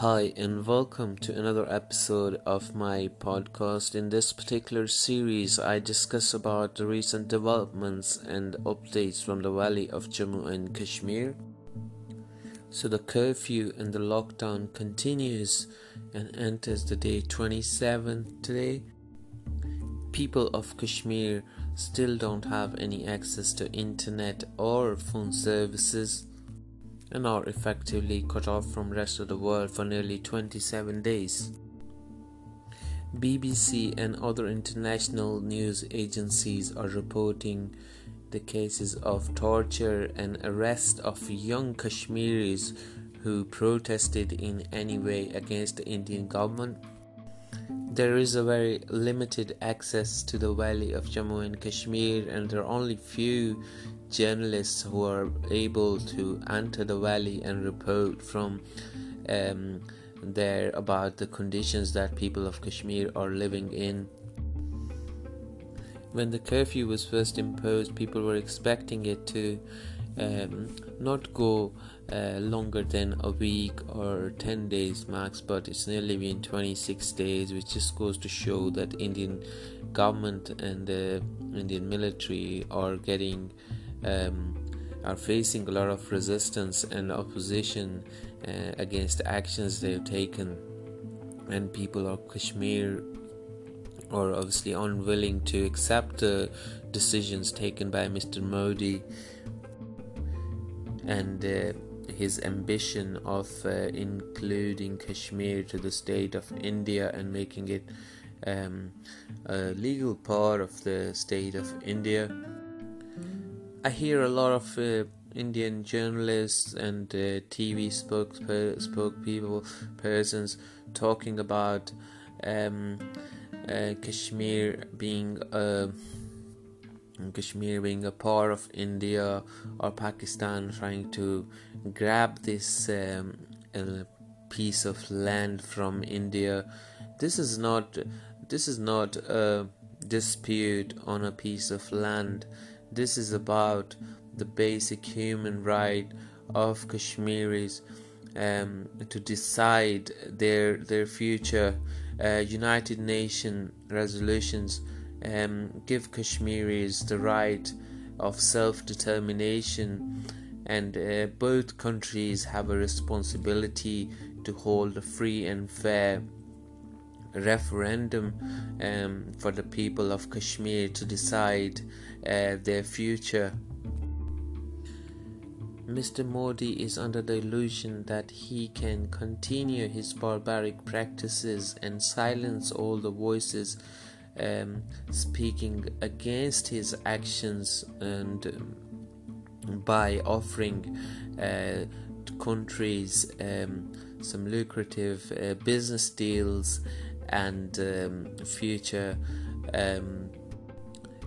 Hi, and welcome to another episode of my podcast. In this particular series, I discuss about the recent developments and updates from the valley of Jammu and Kashmir. So, the curfew and the lockdown continues and enters the day 27 today. People of Kashmir still don't have any access to internet or phone services and are effectively cut off from rest of the world for nearly 27 days. BBC and other international news agencies are reporting the cases of torture and arrest of young Kashmiris who protested in any way against the Indian government. There is a very limited access to the valley of Jammu and Kashmir, and there are only few journalists who are able to enter the valley and report from um, there about the conditions that people of Kashmir are living in. When the curfew was first imposed, people were expecting it to um, not go uh, longer than a week or 10 days max but it's nearly been 26 days which just goes to show that indian government and the indian military are getting um, are facing a lot of resistance and opposition uh, against actions they've taken, and people of Kashmir are obviously unwilling to accept the decisions taken by Mr. Modi and uh, his ambition of uh, including Kashmir to the state of India and making it um, a legal part of the state of India. I hear a lot of uh, Indian journalists and uh, TV spoke spoke people persons talking about um, uh, Kashmir being a Kashmir being a part of India or Pakistan trying to grab this um, piece of land from India. This is not this is not a dispute on a piece of land this is about the basic human right of Kashmiris um, to decide their their future. Uh, United Nations resolutions um, give Kashmiris the right of self-determination, and uh, both countries have a responsibility to hold a free and fair referendum um, for the people of Kashmir to decide uh, their future. Mr. Modi is under the illusion that he can continue his barbaric practices and silence all the voices um, speaking against his actions and um, by offering uh, countries um, some lucrative uh, business deals and um, future um,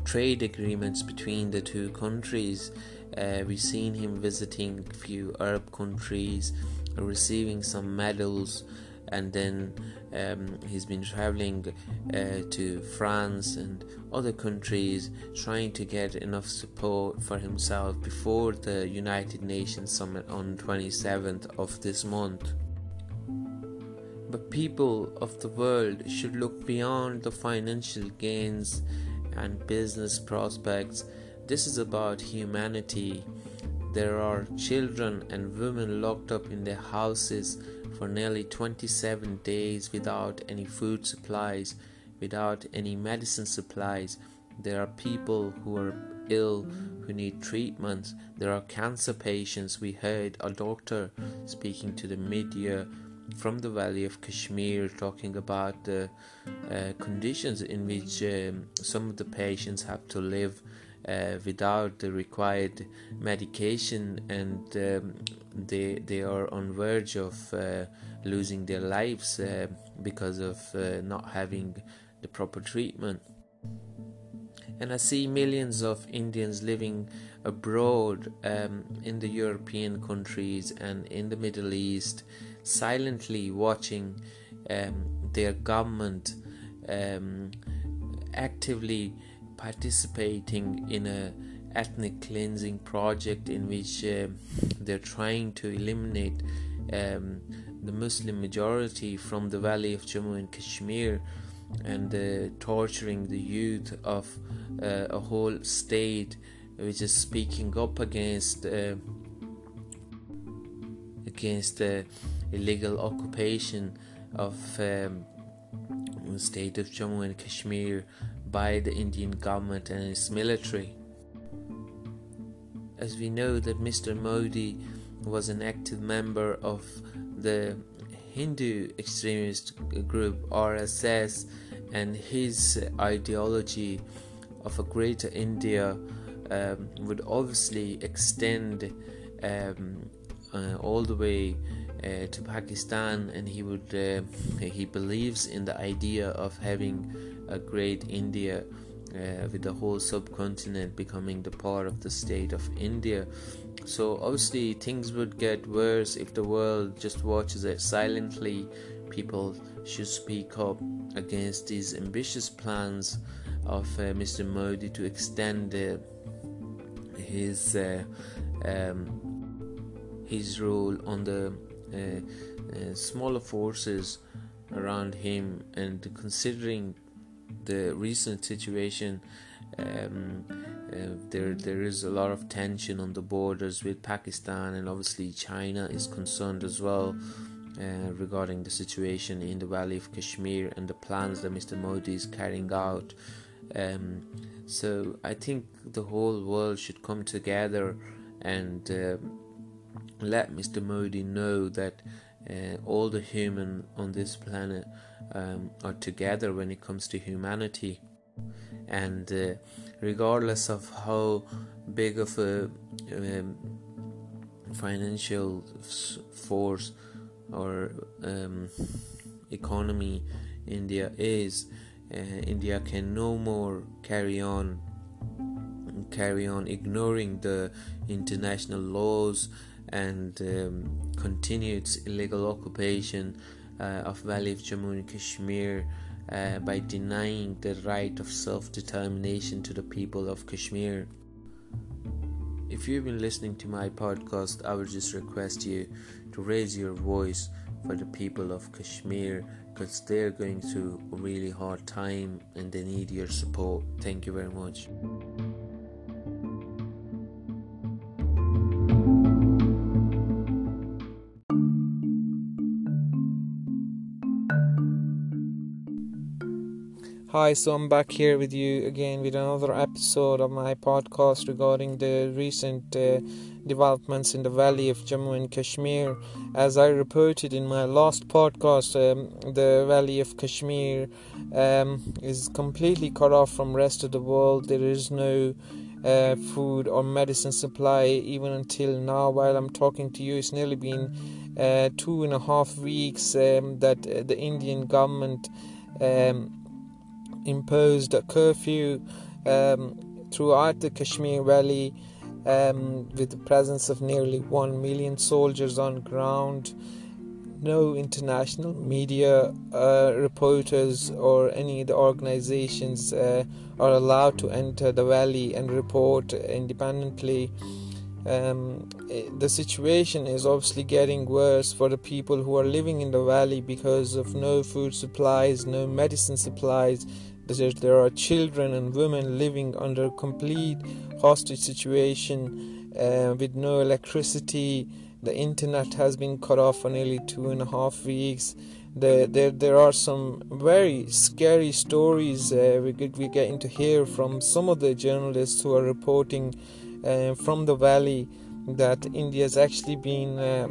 trade agreements between the two countries. Uh, we've seen him visiting a few Arab countries, receiving some medals, and then um, he's been traveling uh, to France and other countries trying to get enough support for himself before the United Nations summit on 27th of this month. But people of the world should look beyond the financial gains and business prospects. This is about humanity. There are children and women locked up in their houses for nearly 27 days without any food supplies, without any medicine supplies. There are people who are ill who need treatments. There are cancer patients. We heard a doctor speaking to the media from the Valley of Kashmir talking about the uh, conditions in which um, some of the patients have to live without the required medication and um, they they are on verge of uh, losing their lives uh, because of uh, not having the proper treatment. And I see millions of Indians living abroad um, in the European countries and in the Middle East silently watching um, their government um, actively participating in a ethnic cleansing project in which uh, they're trying to eliminate um, the Muslim majority from the valley of Jammu and Kashmir and uh, torturing the youth of uh, a whole state which is speaking up against uh, against the illegal occupation of um, the state of Jammu and Kashmir by the Indian government and its military. As we know that Mr. Modi was an active member of the Hindu extremist group RSS and his ideology of a greater India um, would obviously extend um, uh, all the way uh, to Pakistan, and he would uh, he believes in the idea of having a great India. Uh, with the whole subcontinent becoming the part of the state of India. So, obviously, things would get worse if the world just watches it silently. People should speak up against these ambitious plans of uh, Mr. Modi to extend uh, his um, his rule on the uh, uh, smaller forces around him, and considering the recent situation. Um, uh, there, there is a lot of tension on the borders with Pakistan, and obviously China is concerned as well uh, regarding the situation in the Valley of Kashmir and the plans that Mr. Modi is carrying out. Um, so I think the whole world should come together and uh, let Mr. Modi know that uh, all the human on this planet um, are together when it comes to humanity, and uh, regardless of how big of a um, financial force or um, economy India is, uh, India can no more carry on carry on ignoring the international laws and um, continue its illegal occupation of Valley of Jammu and Kashmir uh, by denying the right of self-determination to the people of Kashmir. If you've been listening to my podcast, I would just request you to raise your voice for the people of Kashmir because they're going through a really hard time and they need your support. Thank you very much. Hi, so I'm back here with you again with another episode of my podcast regarding the recent uh, developments in the valley of Jammu and Kashmir. As I reported in my last podcast, um, the valley of Kashmir um, is completely cut off from rest of the world. There is no uh, food or medicine supply even until now. While I'm talking to you, it's nearly been uh, two and a half weeks um, that uh, the Indian government. Um, imposed a curfew um, throughout the Kashmir Valley um, with the presence of nearly 1 million soldiers on ground. No international media uh, reporters or any of the organizations uh, are allowed to enter the valley and report independently. Um, the situation is obviously getting worse for the people who are living in the valley because of no food supplies, no medicine supplies, there, there are children and women living under complete hostage situation uh, with no electricity. The internet has been cut off for nearly two and a half weeks. The, there, there are some very scary stories uh, we, get, we getting to hear from some of the journalists who are reporting uh, from the valley that India has actually been uh,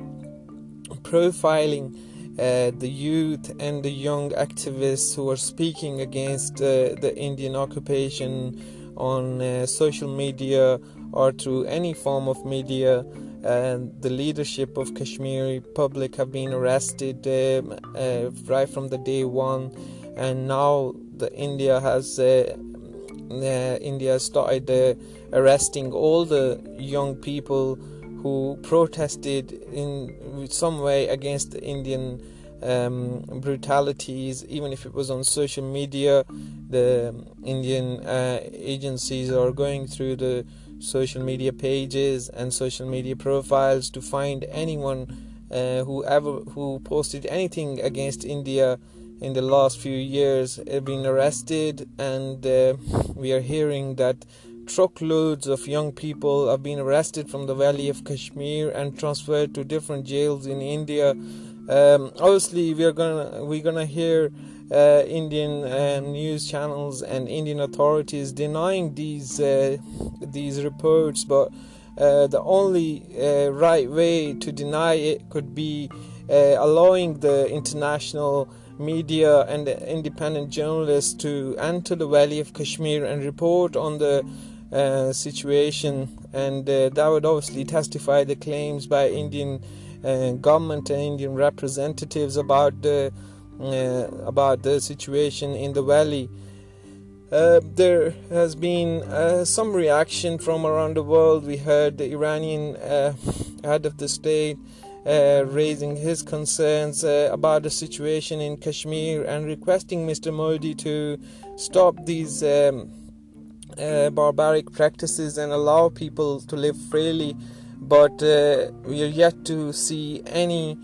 profiling uh, the youth and the young activists who are speaking against uh, the Indian occupation on uh, social media or through any form of media. And the leadership of Kashmiri public have been arrested um, right from the day one, and now the India has India started arresting all the young people who protested in some way against the Indian um, brutalities, even if it was on social media. The Indian uh, agencies are going through the social media pages and social media profiles to find anyone uh, whoever who posted anything against India in the last few years have been arrested, and uh, we are hearing that truckloads of young people have been arrested from the Valley of Kashmir and transferred to different jails in India. Um, obviously, we are gonna we're gonna hear uh, Indian uh, news channels and Indian authorities denying these uh, these reports, but uh, the only uh, right way to deny it could be uh, allowing the international media and independent journalists to enter the Valley of Kashmir and report on the uh, situation, and uh, that would obviously testify the claims by Indian uh, government and Indian representatives about the about the situation in the valley. Uh, there has been uh, some reaction from around the world. We heard the Iranian uh, head of the state uh, raising his concerns uh, about the situation in Kashmir and requesting Mr. Modi to stop these um, barbaric practices and allow people to live freely. But we are yet to see any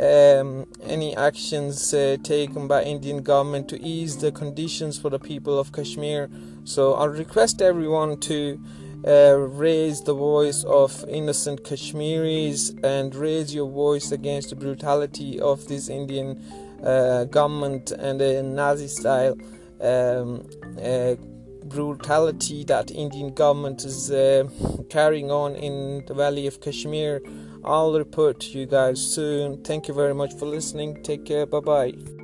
um, any actions uh, taken by Indian government to ease the conditions for the people of Kashmir. So I request everyone to uh, raise the voice of innocent Kashmiris and raise your voice against the brutality of this Indian uh, government and the Nazi style um, uh, brutality that Indian government is uh, carrying on in the Valley of Kashmir. I'll report to you guys soon. Thank you very much for listening. Take care. Bye bye.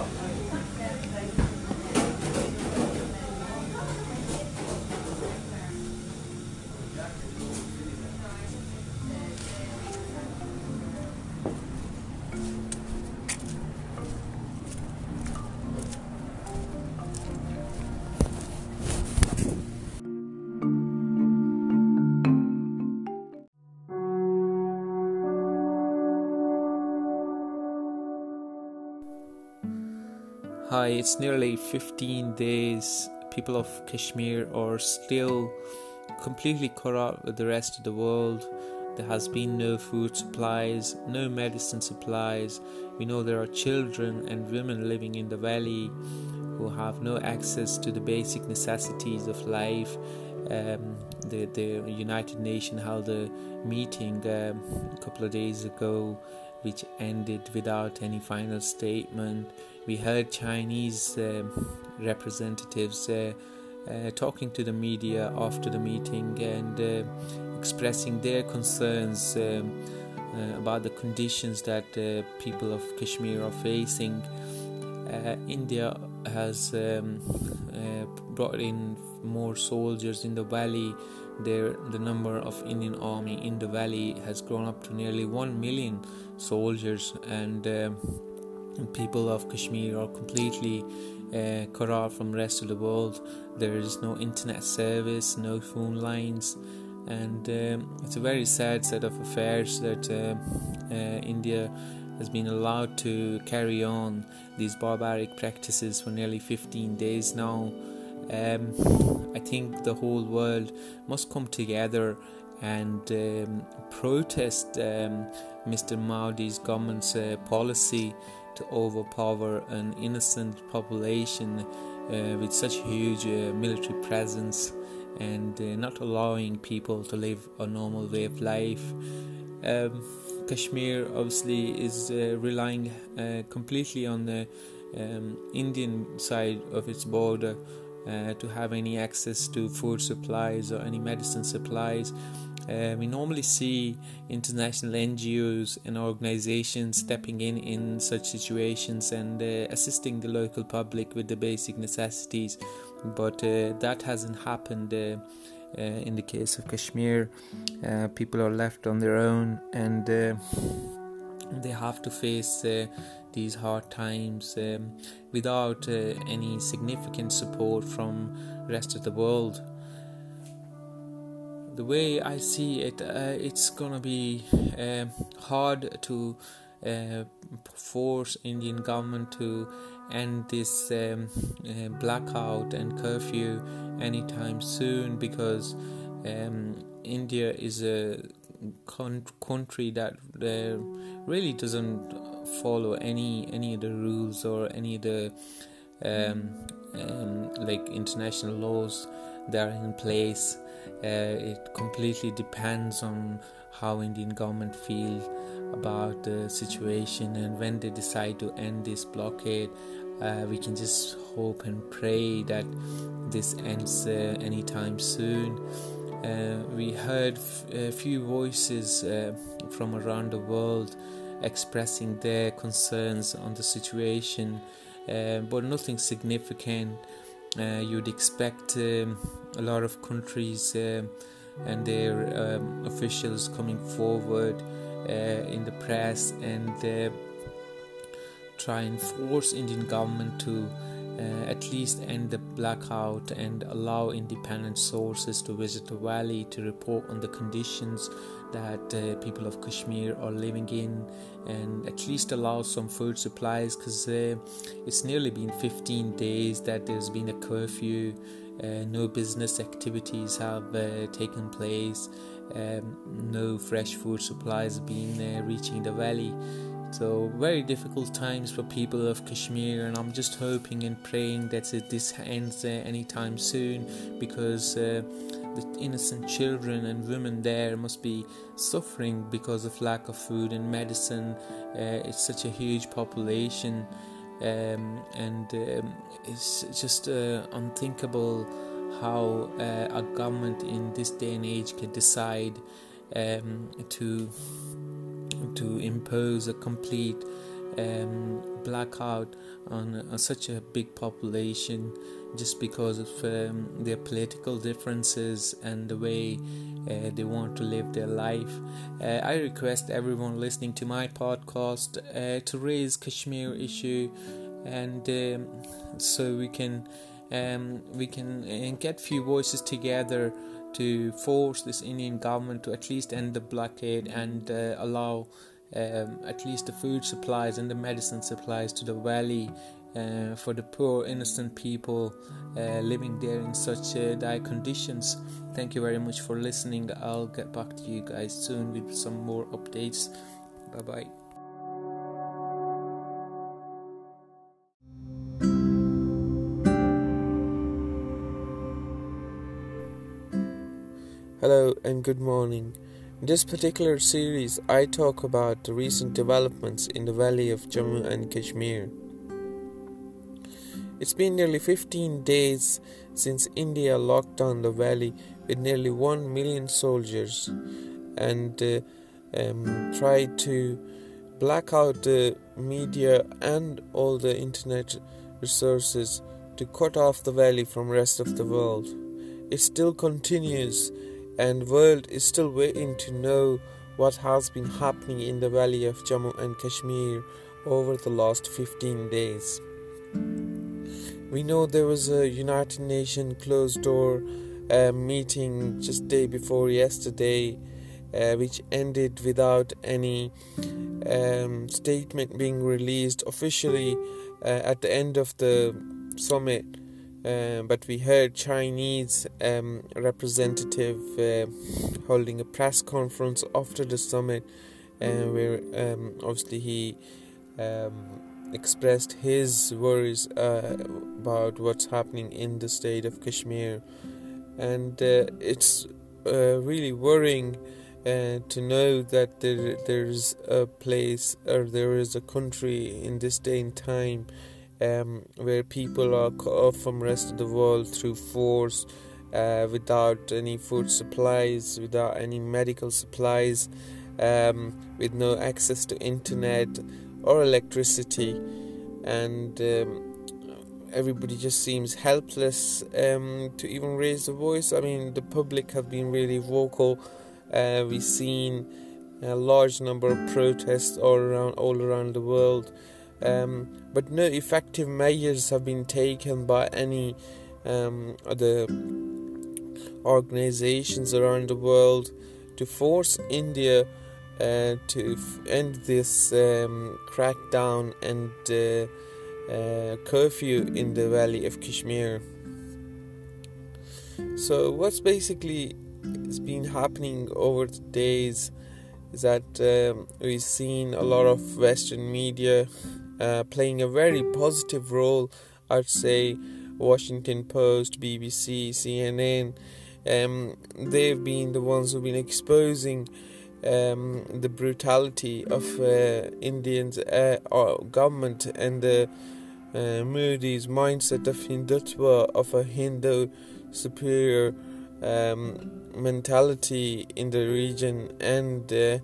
It's nearly 15 days. People of Kashmir are still completely cut out with the rest of the world. There has been no food supplies, no medicine supplies. We know there are children and women living in the valley who have no access to the basic necessities of life. Um, the, the United Nations held a meeting um, a couple of days ago which ended without any final statement we heard Chinese uh, representatives uh, uh, talking to the media after the meeting and uh, expressing their concerns um, uh, about the conditions that uh, people of Kashmir are facing. India has um, brought in more soldiers in the valley. There, the number of Indian army in the valley has grown up to nearly one million soldiers, and um, people of Kashmir are completely uh, cut off from the rest of the world. There is no internet service, no phone lines, and um, it's a very sad set of affairs that uh, uh, India has been allowed to carry on these barbaric practices for nearly 15 days now. Um, I think the whole world must come together and um, protest um, Mr. Modi's government's uh, policy to overpower an innocent population uh, with such huge uh, military presence and uh, not allowing people to live a normal way of life. Um, Kashmir obviously is uh, relying uh, completely on the um, Indian side of its border uh, to have any access to food supplies or any medicine supplies. Uh, we normally see international NGOs and organizations stepping in in such situations and uh, assisting the local public with the basic necessities, but uh, that hasn't happened. Uh, uh, in the case of Kashmir, people are left on their own and they have to face these hard times um, without uh, any significant support from rest of the world the way I see it, uh, it's gonna be uh, hard to uh, force Indian government to end this um, uh, blackout and curfew anytime soon because um, India is a con- country that uh, really doesn't follow any any of the rules or any of the um, um, like international laws that are in place. Uh, it completely depends on how Indian government feel about the situation and when they decide to end this blockade. Uh, we can just hope and pray that this ends uh, anytime soon. Uh, we heard f- a few voices uh, from around the world expressing their concerns on the situation, uh, but nothing significant. Uh, you'd expect um, a lot of countries uh, and their um, officials coming forward uh, in the press and try and force Indian government to uh, at least end the blackout and allow independent sources to visit the valley to report on the conditions that uh, people of Kashmir are living in and at least allow some food supplies because uh, it's nearly been 15 days that there's been a curfew, uh, no business activities have uh, taken place, um, no fresh food supplies been uh, reaching the valley. So very difficult times for people of Kashmir, and I'm just hoping and praying that this ends uh, anytime soon because uh, the innocent children and women there must be suffering because of lack of food and medicine. Uh, it's such a huge population, um, and um, it's just uh, unthinkable how uh, a government in this day and age can decide um, to to impose a complete um, blackout on, on, such a big population just because of um, their political differences and the way uh, they want to live their life. Uh, I request everyone listening to my podcast uh, to raise Kashmir issue, and um, so we can um, we can uh, get few voices together to force this Indian government to at least end the blockade and uh, allow um, at least the food supplies and the medicine supplies to the valley uh, for the poor innocent people uh, living there in such uh, dire conditions. Thank you very much for listening. I'll get back to you guys soon with some more updates. Bye bye. Hello and good morning. In this particular series, I talk about the recent developments in the valley of Jammu and Kashmir. It's been nearly 15 days since India locked down the valley with nearly 1 million soldiers and uh, um, tried to black out the media and all the internet resources to cut off the valley from rest of the world. It still continues and world is still waiting to know what has been happening in the valley of Jammu and Kashmir over the last 15 days. We know there was a United Nations closed door uh, meeting just day before yesterday, uh, which ended without any um, statement being released officially uh, at the end of the summit uh, but we heard Chinese um, representative uh, holding a press conference after the summit, uh, where um, obviously he um, expressed his worries uh, about what's happening in the state of Kashmir, and uh, it's uh, really worrying. to know that there there's a place or there is a country in this day and time um, where people are cut off from the rest of the world through force, uh, without any food supplies, without any medical supplies, um, with no access to internet or electricity, and um, everybody just seems helpless um, to even raise a voice. I mean, the public have been really vocal. Uh, we've seen a large number of protests all around all around the world um, but no effective measures have been taken by any um, other organizations around the world to force India uh, to f- end this um, crackdown and uh, uh, curfew in the valley of Kashmir. So, what's basically has been happening over the days is that um, we've seen a lot of Western media uh, playing a very positive role. I'd say Washington Post, BBC, CNN. Um, they've been the ones who've been exposing um, the brutality of uh, Indians' uh, government and the uh, Modi's mindset of Hindutva, of a Hindu superior um, mentality in the region, and uh,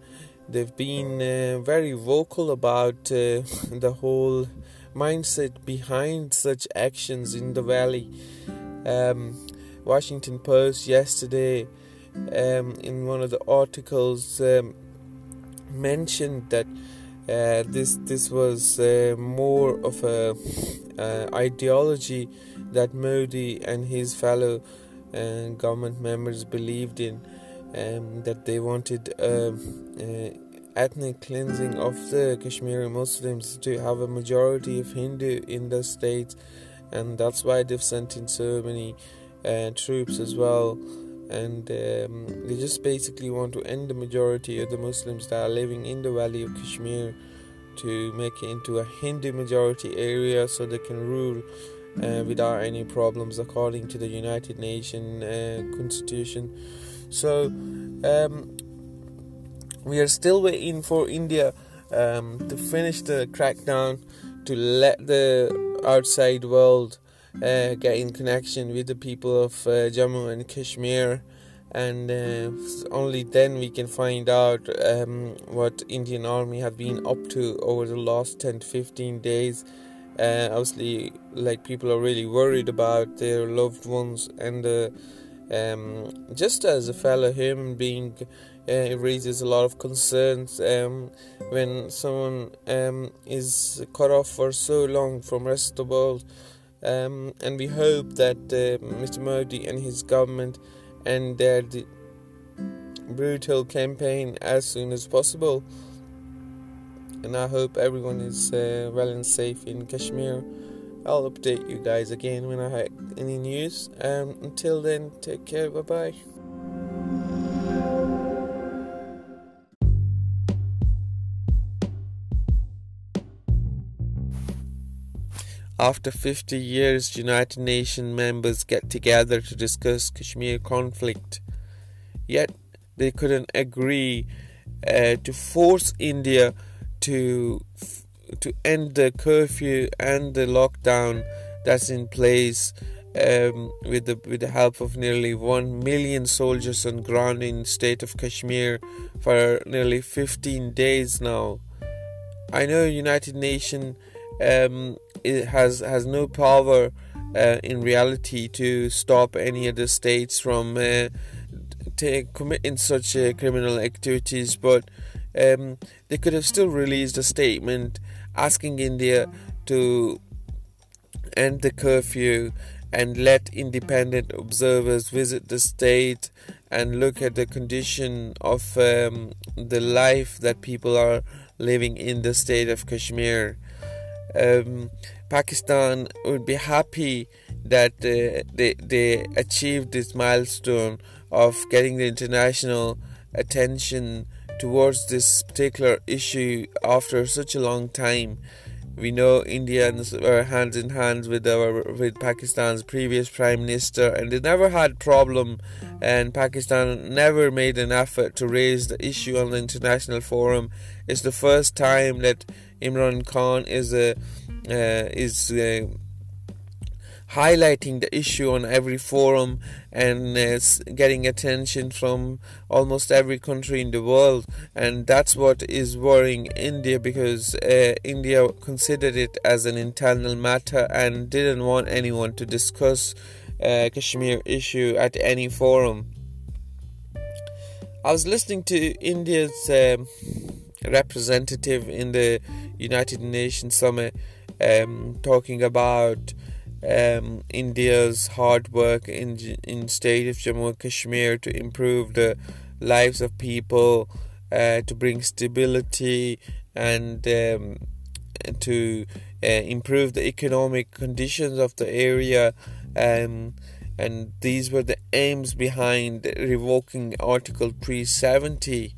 they've been uh, very vocal about uh, the whole mindset behind such actions in the valley. Um, Washington Post yesterday, um, in one of the articles, um, mentioned that uh, this this was uh, more of a uh, ideology that Modi and his fellow uh, government members believed in um, that they wanted uh, uh, ethnic cleansing of the Kashmiri Muslims to have a majority of Hindu in the state, and that's why they've sent in so many uh, troops as well. And um, they just basically want to end the majority of the Muslims that are living in the valley of Kashmir to make it into a Hindu majority area so they can rule uh, without any problems according to the United Nations uh, constitution. So um, we are still waiting for India um, to finish the crackdown to let the outside world uh, get in connection with the people of uh, Jammu and Kashmir. And uh, only then we can find out um, what Indian army have been up to over the last 10 to 15 days. Uh, obviously like people are really worried about their loved ones and uh, um, just as a fellow human being, uh, it raises a lot of concerns um, when someone um, is cut off for so long from the rest of the world. Um, and we hope that uh, Mr. Modi and his government end their brutal campaign as soon as possible. And I hope everyone is uh, well and safe in Kashmir. I'll update you guys again when I have any news. Um, until then, take care. Bye bye. After 50 years, United Nations members get together to discuss Kashmir conflict. Yet they couldn't agree uh, to force India to to end the curfew and the lockdown that's in place um, with the with the help of nearly one million soldiers on ground in state of Kashmir for nearly 15 days now. I know United Nations um, has has no power uh, in reality to stop any of the states from uh, committing such uh, criminal activities, but um, they could have still released a statement asking India to end the curfew and let independent observers visit the state and look at the condition of um, the life that people are living in the state of Kashmir. um, Pakistan would be happy that uh, they they achieved this milestone of getting the international attention towards this particular issue after such a long time. We know Indians were hands in hands with our with Pakistan's previous prime minister, and they never had problem. And Pakistan never made an effort to raise the issue on the international forum. It's the first time that Imran Khan is a uh, is. Uh, highlighting the issue on every forum and uh, getting attention from almost every country in the world. And that's what is worrying India because uh, India considered it as an internal matter and didn't want anyone to discuss uh, Kashmir issue at any forum. I was listening to India's um, representative in the United Nations summit um, talking about um, India's hard work in in state of Jammu and Kashmir to improve the lives of people, uh, to bring stability and um, to uh, improve the economic conditions of the area. Um, and these were the aims behind revoking Article 370.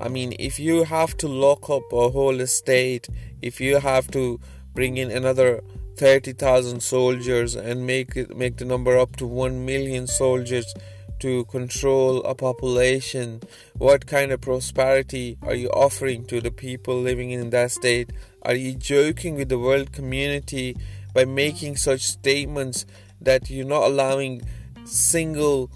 I mean, if you have to lock up a whole estate, if you have to bring in another 30,000 soldiers and make it make the number up to 1 million soldiers to control a population. What kind of prosperity are you offering to the people living in that state? Are you joking with the world community by making such statements that you're not allowing single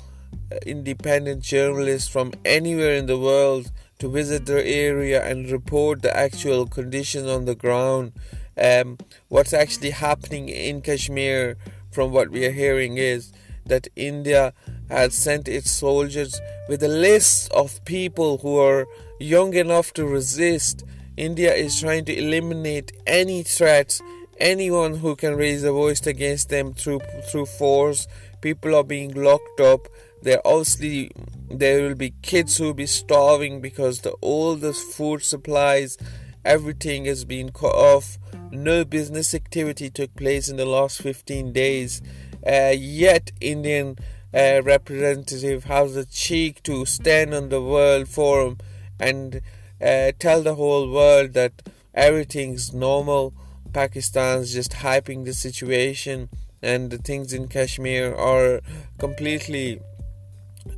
uh, independent journalists from anywhere in the world to visit their area and report the actual conditions on the ground um, what's actually happening in Kashmir, from what we are hearing, is that India has sent its soldiers with a list of people who are young enough to resist. India is trying to eliminate any threats, anyone who can raise a voice against them through through force. People are being locked up. There obviously there will be kids who will be starving because all the food supplies everything has been cut off. No business activity took place in the last 15 days. Uh, yet, Indian uh, representative has the cheek to stand on the World Forum and uh, tell the whole world that everything's normal. Pakistan's just hyping the situation, and the things in Kashmir are completely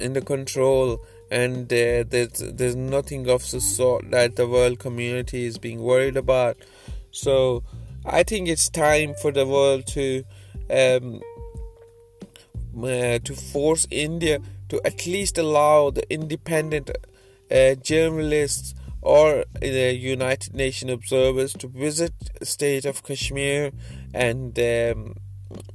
in the control and uh, there's there's nothing of the sort that the world community is being worried about. So I think it's time for the world to um, uh, to force India to at least allow the independent uh, journalists or the United Nations observers to visit the state of Kashmir and um,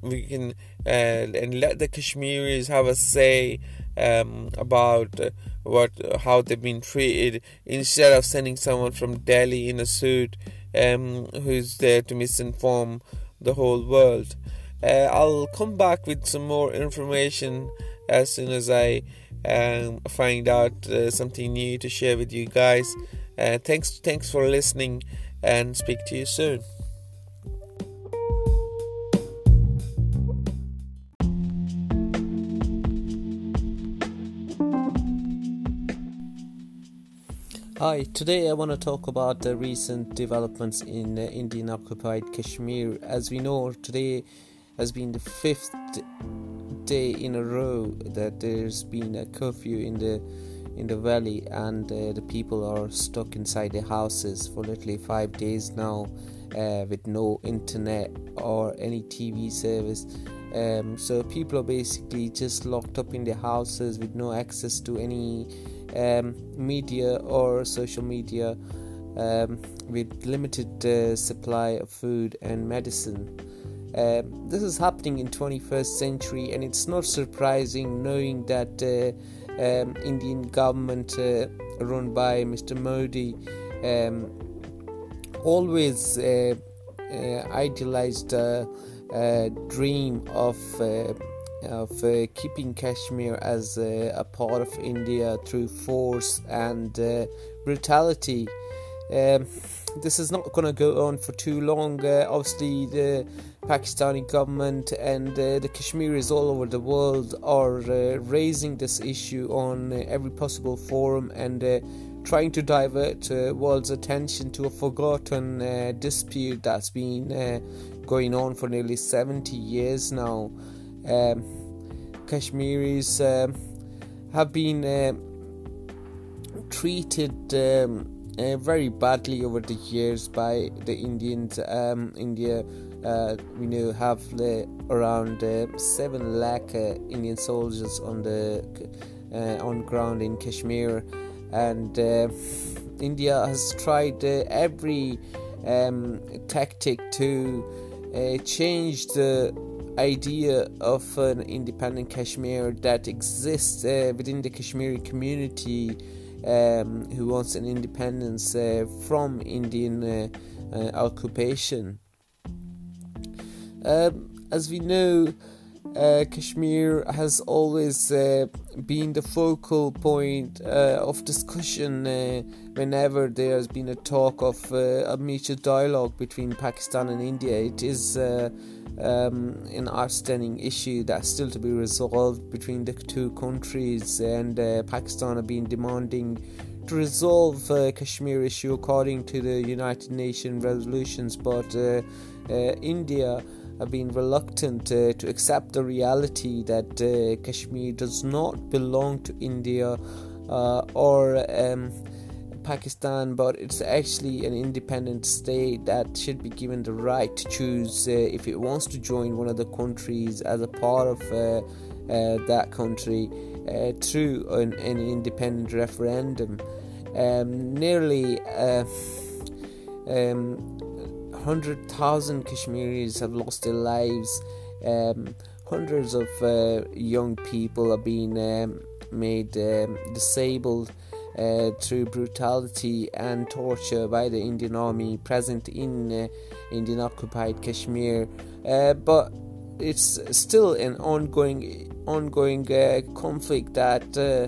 we can uh, and let the Kashmiris have a say um, about uh, what how they've been treated instead of sending someone from Delhi in a suit um, who's there to misinform the whole world. Uh, I'll come back with some more information as soon as I um, find out uh, something new to share with you guys. Uh, thanks, thanks for listening, and speak to you soon. Hi, today I want to talk about the recent developments in uh, Indian occupied Kashmir. As we know, today has been the fifth day in a row that there's been a curfew in the in the valley and uh, the people are stuck inside their houses for literally 5 days now uh, with no internet or any TV service. Um, so people are basically just locked up in their houses with no access to any um, media or social media um, with limited uh, supply of food and medicine. Uh, this is happening in 21st century, and it's not surprising knowing that uh, um, Indian government uh, run by Mr. Modi um, always uh, uh, idealized dream of of uh, keeping Kashmir as uh, a part of India through force and uh, brutality. Um, this is not going to go on for too long. Uh, obviously, the Pakistani government and uh, the Kashmiris all over the world are uh, raising this issue on every possible forum and trying to divert world's attention to a forgotten dispute that's been going on for nearly 70 years now. Um, Kashmiris um, have been treated. Um, uh, very badly over the years by the Indians. Um, India, uh, we know, have uh, around seven lakh uh, Indian soldiers on the uh, on ground in Kashmir, and uh, India has tried every um, tactic to change the idea of an independent Kashmir that exists within the Kashmiri community um, who wants an independence uh, from Indian uh, uh, occupation. Um, as we know, uh, Kashmir has always uh, been the focal point uh, of discussion whenever there has been a talk of a mutual dialogue between Pakistan and India. It is um, an outstanding issue that's still to be resolved between the two countries, and uh, Pakistan have been demanding to resolve uh, Kashmir issue according to the United Nations resolutions, but uh, uh India have been reluctant uh, to accept the reality that uh, Kashmir does not belong to India or um, Pakistan, but it's actually an independent state that should be given the right to choose uh, if it wants to join one of the countries as a part of uh, uh, that country uh, through an, an, independent referendum. Um, nearly uh, um, 100,000 Kashmiris have lost their lives. Um, hundreds of uh, young people are being um, made um, disabled uh, through brutality and torture by the Indian army present in uh, Indian occupied Kashmir. Uh, but it's still an ongoing ongoing uh, conflict that uh,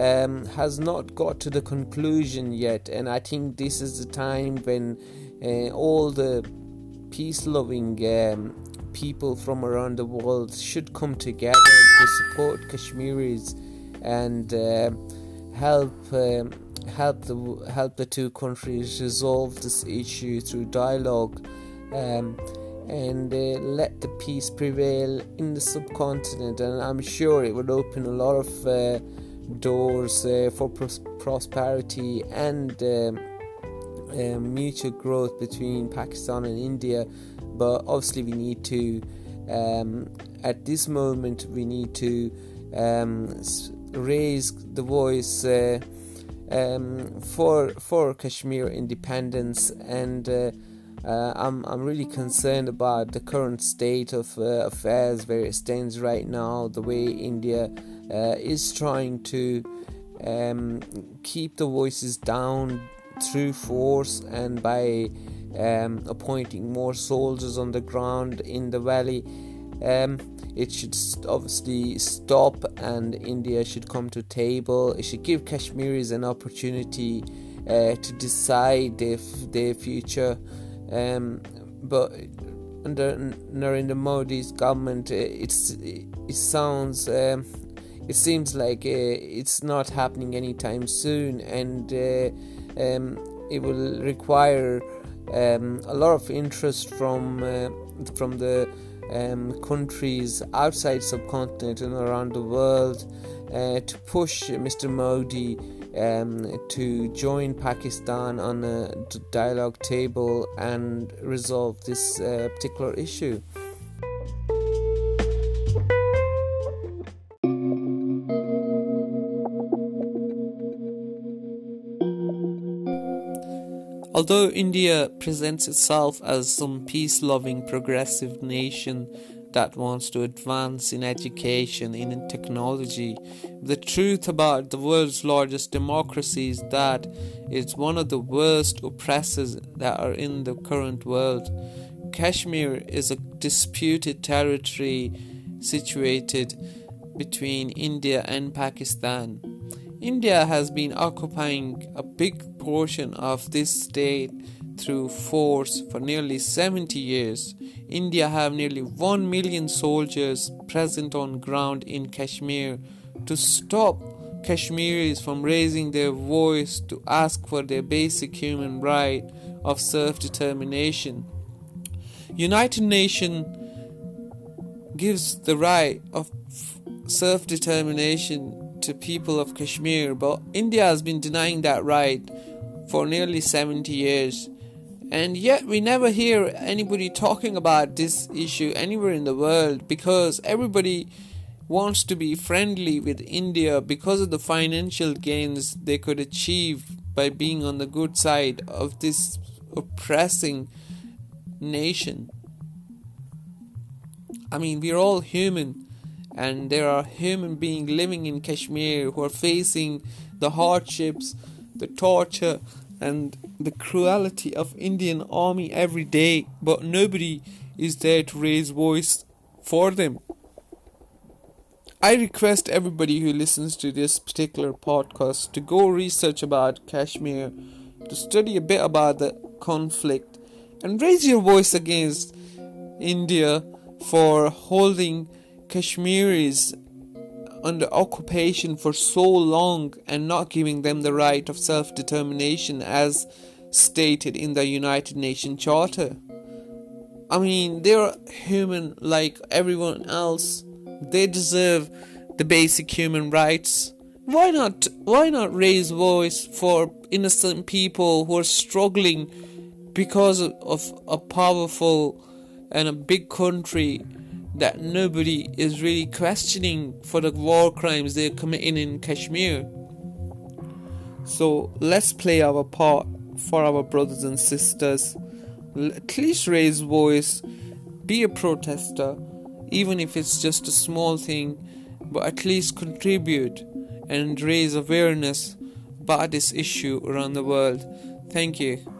um, has not got to the conclusion yet, and I think this is the time when all the peace-loving um, people from around the world should come together to support Kashmiris and help um, help the help the two countries resolve this issue through dialogue um, and uh, let the peace prevail in the subcontinent. And I'm sure it would open a lot of uh, doors uh, for pros- prosperity and um, mutual growth between Pakistan and India but obviously we need to um, at this moment we need to um, raise the voice uh, um, for for Kashmir independence, and uh, uh, I'm I'm really concerned about the current state of uh, affairs where it stands right now. The way India uh, is trying to um, keep the voices down through force and by um, appointing more soldiers on the ground in the valley. Um, it should obviously stop, and India should come to table. It should give Kashmiris an opportunity uh, to decide their, their future. Um, but under Narendra Modi's government, uh, it's it sounds um, it seems like uh, it's not happening anytime soon, and uh, um, it will require um, a lot of interest from uh, from the um, countries outside subcontinent and around the world uh, to push Mr. Modi um, to join Pakistan on a dialogue table and resolve this uh, particular issue. Although India presents itself as some peace loving progressive nation that wants to advance in education and in technology, the truth about the world's largest democracy is that it's one of the worst oppressors that are in the current world. Kashmir is a disputed territory situated between India and Pakistan. India has been occupying a big portion of this state through force for nearly 70 years. India have nearly 1 million soldiers present on ground in Kashmir to stop Kashmiris from raising their voice to ask for their basic human right of self-determination. United Nations gives the right of self-determination to people of Kashmir, but India has been denying that right for nearly 70 years. And yet, we never hear anybody talking about this issue anywhere in the world because everybody wants to be friendly with India because of the financial gains they could achieve by being on the good side of this oppressing nation. I mean, we're all human, and there are human beings living in Kashmir who are facing the hardships, the torture, and the cruelty of Indian army every day, but nobody is there to raise voice for them. I request everybody who listens to this particular podcast to go research about Kashmir, to study a bit about the conflict, and raise your voice against India for holding Kashmiris under occupation for so long and not giving them the right of self determination as stated in the United Nations Charter. I mean, they're human like everyone else. They deserve the basic human rights. Why not why not raise voice for innocent people who are struggling because of a powerful and a big country that nobody is really questioning for the war crimes they're committing in Kashmir. So let's play our part for our brothers and sisters. At least raise voice, be a protester, even if it's just a small thing, but at least contribute and raise awareness about this issue around the world. Thank you.